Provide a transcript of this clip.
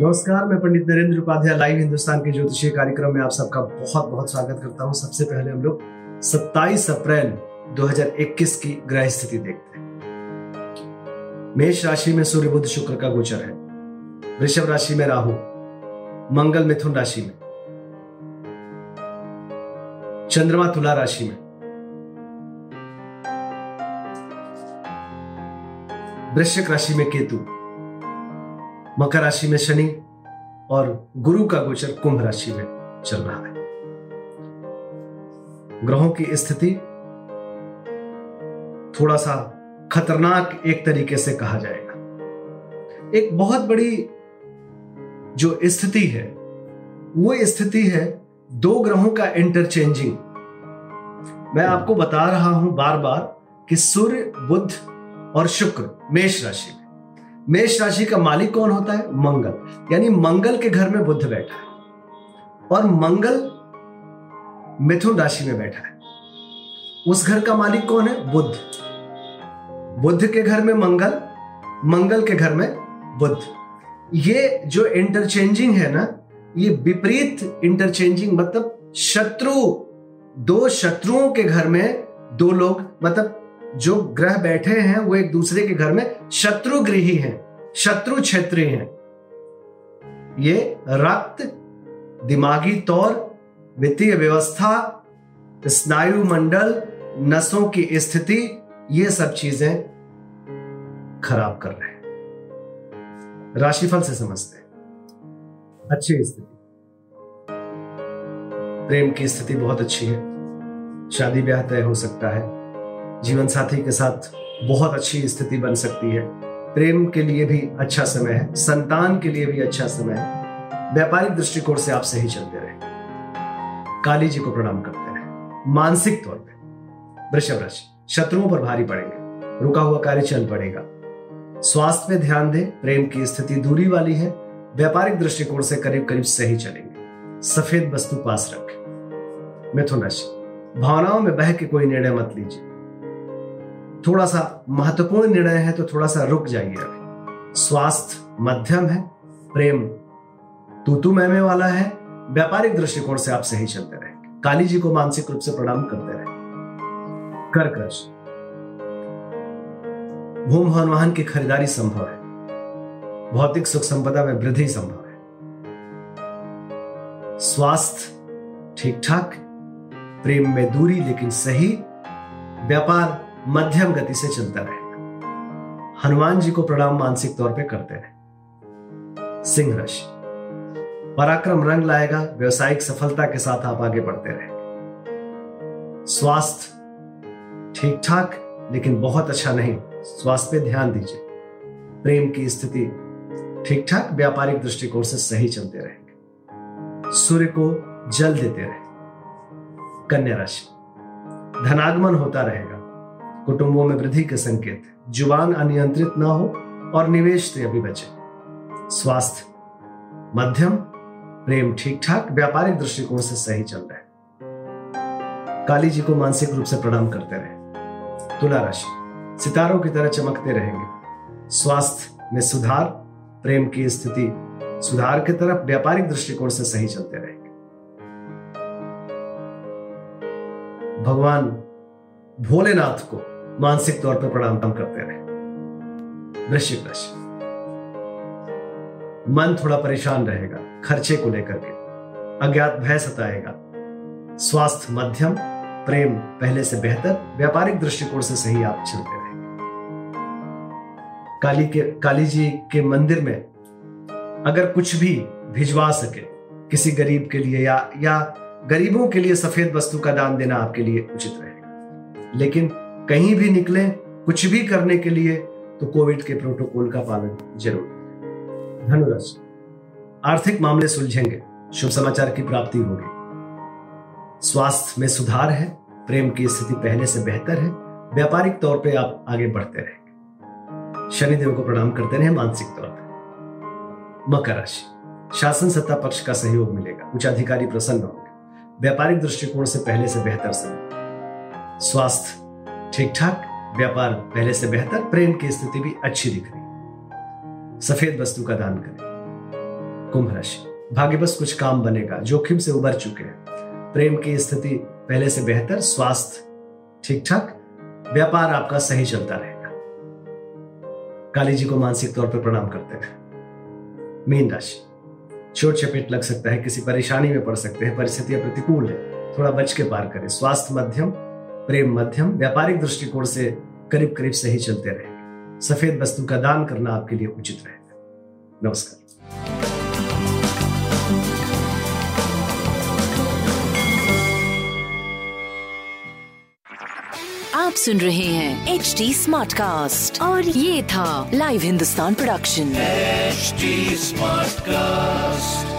नमस्कार, मैं पंडित नरेंद्र उपाध्याय लाइव हिंदुस्तान के ज्योतिषीय कार्यक्रम में आप सबका बहुत बहुत स्वागत करता हूँ। सबसे पहले हम लोग 27 अप्रैल 2021 की ग्रह स्थिति देखते हैं। मेष राशि में सूर्य बुद्ध शुक्र का गोचर है। वृषभ राशि में राहु, मंगल, मिथुन राशि में। चंद्रमा तुला राशि में। वृश्चिक राशि में केतु। मकर राशि में शनि और गुरु का गोचर कुंभ राशि में चल रहा है। ग्रहों की स्थिति थोड़ा सा खतरनाक एक तरीके से कहा जाएगा। एक बहुत बड़ी जो स्थिति है, वो स्थिति है दो ग्रहों का इंटरचेंजिंग मैं आपको बता रहा हूँ बार बार कि सूर्य बुद्ध और शुक्र मेष राशि में। मेष राशि का मालिक कौन होता है? मंगल। यानी मंगल के घर में बुद्ध बैठा है और मंगल मिथुन राशि में बैठा है। उस घर का मालिक कौन है? बुद्ध बुद्ध के घर में मंगल मंगल के घर में बुद्ध ये जो इंटरचेंजिंग है ना, ये विपरीत इंटरचेंजिंग मतलब शत्रु, दो शत्रुओं के घर में दो लोग मतलब जो ग्रह बैठे हैं, वो एक दूसरे के घर में शत्रु गृही हैं, शत्रु क्षेत्रीय हैं। ये रक्त, दिमागी तौर, वित्तीय व्यवस्था, स्नायु मंडल, नसों की स्थिति, ये सब चीज़ें खराब कर रहे हैं। राशिफल से समझते हैं। अच्छी स्थिति। प्रेम की स्थिति बहुत अच्छी है। शादी ब्याह तय हो सकता है। जीवन साथी के साथ बहुत अच्छी स्थिति बन सकती है। प्रेम के लिए भी अच्छा समय है। संतान के लिए भी अच्छा समय है। व्यापारिक दृष्टिकोण से आप सही चलते रहे। काली जी को प्रणाम करते रहे। मानसिक तौर पर वृषभ राशि, शत्रुओं पर भारी पड़ेंगे। रुका हुआ कार्य चल पड़ेगा। स्वास्थ्य पे ध्यान दें। प्रेम की स्थिति दूरी वाली है। व्यापारिक दृष्टिकोण से करीब करीब सही चलेंगे। सफ़ेद वस्तु पास रखें। मिथुन राशि, भावनाओं में बह के कोई निर्णय मत लीजिए। थोड़ा सा महत्वपूर्ण निर्णय है तो थोड़ा सा रुक जाइए अभी। स्वास्थ्य मध्यम है, प्रेम तू तू मैमे वाला है, व्यापारिक दृष्टिकोण से आप सही चलते रहे। काली जी को मानसिक रूप से प्रणाम करते रहे। कर्क राशि भूम भवन वाहन की खरीदारी संभव है। भौतिक सुख संपदा में वृद्धि संभव है। स्वास्थ्य ठीक ठाक प्रेम में दूरी लेकिन सही, व्यापार मध्यम गति से चलता रहेगा। हनुमान जी को प्रणाम मानसिक तौर पे करते रहे। सिंह राशि। पराक्रम रंग लाएगा, व्यवसायिक सफलता के साथ आप आगे बढ़ते रहे स्वास्थ्य ठीक ठाक लेकिन बहुत अच्छा नहीं। स्वास्थ्य पे ध्यान दीजिए। प्रेम की स्थिति ठीक ठाक व्यापारिक दृष्टिकोण से सही चलते रहेंगे। सूर्य को जल देते रहे। कन्या राशि। धनागमन होता रहेगा। कुटुंबों में वृद्धि के संकेत, ज़ुबान अनियंत्रित न हो और निवेश से अभी बचे। स्वास्थ्य, मध्यम, प्रेम ठीक ठाक व्यापारिक दृष्टिकोण से सही चल रहे काली जी को मानसिक रूप से प्रणाम करते रहे। तुला राशि, सितारों की तरह चमकते रहेंगे। स्वास्थ्य में सुधार, प्रेम की स्थिति सुधार की तरफ़ व्यापारिक दृष्टिकोण से सही चलते रहेंगे। भगवान भोलेनाथ को मानसिक तौर पर प्रणाम करते रहे। वृश्चिक राशि मन थोड़ा परेशान रहेगा, खर्चे को लेकर के। अज्ञात भय सताएगा। स्वास्थ्य मध्यम, प्रेम पहले से बेहतर, व्यापारिक दृष्टिकोण से सही आप चलते रहेंगे। काली के, काली जी के मंदिर में अगर कुछ भी भिजवा सके, किसी गरीब के लिए या या गरीबों के लिए सफ़ेद वस्तु का दान देना आपके लिए उचित रहेगा। लेकिन कहीं भी निकले, कुछ भी करने के लिए तो कोविड के प्रोटोकॉल का पालन ज़रूर धनुराशि आर्थिक मामले सुलझेंगे, शुभ समाचार की प्राप्ति होगी। स्वास्थ्य में सुधार है, प्रेम की स्थिति पहले से बेहतर है, व्यापारिक तौर पे आप आगे बढ़ते रहेंगे। शनिदेव को प्रणाम करते रहे मानसिक तौर पर मकर राशि, शासन सत्ता पक्ष का सहयोग मिलेगा उच्च अधिकारी प्रसन्न होंगे, व्यापारिक दृष्टिकोण से पहले से बेहतर समय। स्वास्थ्य ठीक ठाक व्यापार पहले से बेहतर, प्रेम की स्थिति भी अच्छी दिख रही। सफ़ेद वस्तु का दान करें। कुंभ राशि भाग्य बस कुछ काम बनेगा, जोखिम से उबर चुके हैं। प्रेम की स्थिति पहले से बेहतर, स्वास्थ्य ठीक ठाक व्यापार आपका सही चलता रहेगा। काली जी को मानसिक तौर पर प्रणाम करते हैं। मीन राशि छोट चपेट लग सकता है, किसी परेशानी में पड़ सकते हैं, परिस्थितियाँ प्रतिकूल है, थोड़ा बच के पार करें। स्वास्थ्य मध्यम प्रेम मध्यम व्यापारिक दृष्टिकोण से करीब करीब सही चलते रहेंगे सफ़ेद वस्तु का दान करना आपके लिए उचित रहेगा नमस्कार। आप सुन रहे हैं एच डी स्मार्ट कास्ट और ये था live Hindustan production H Smartcast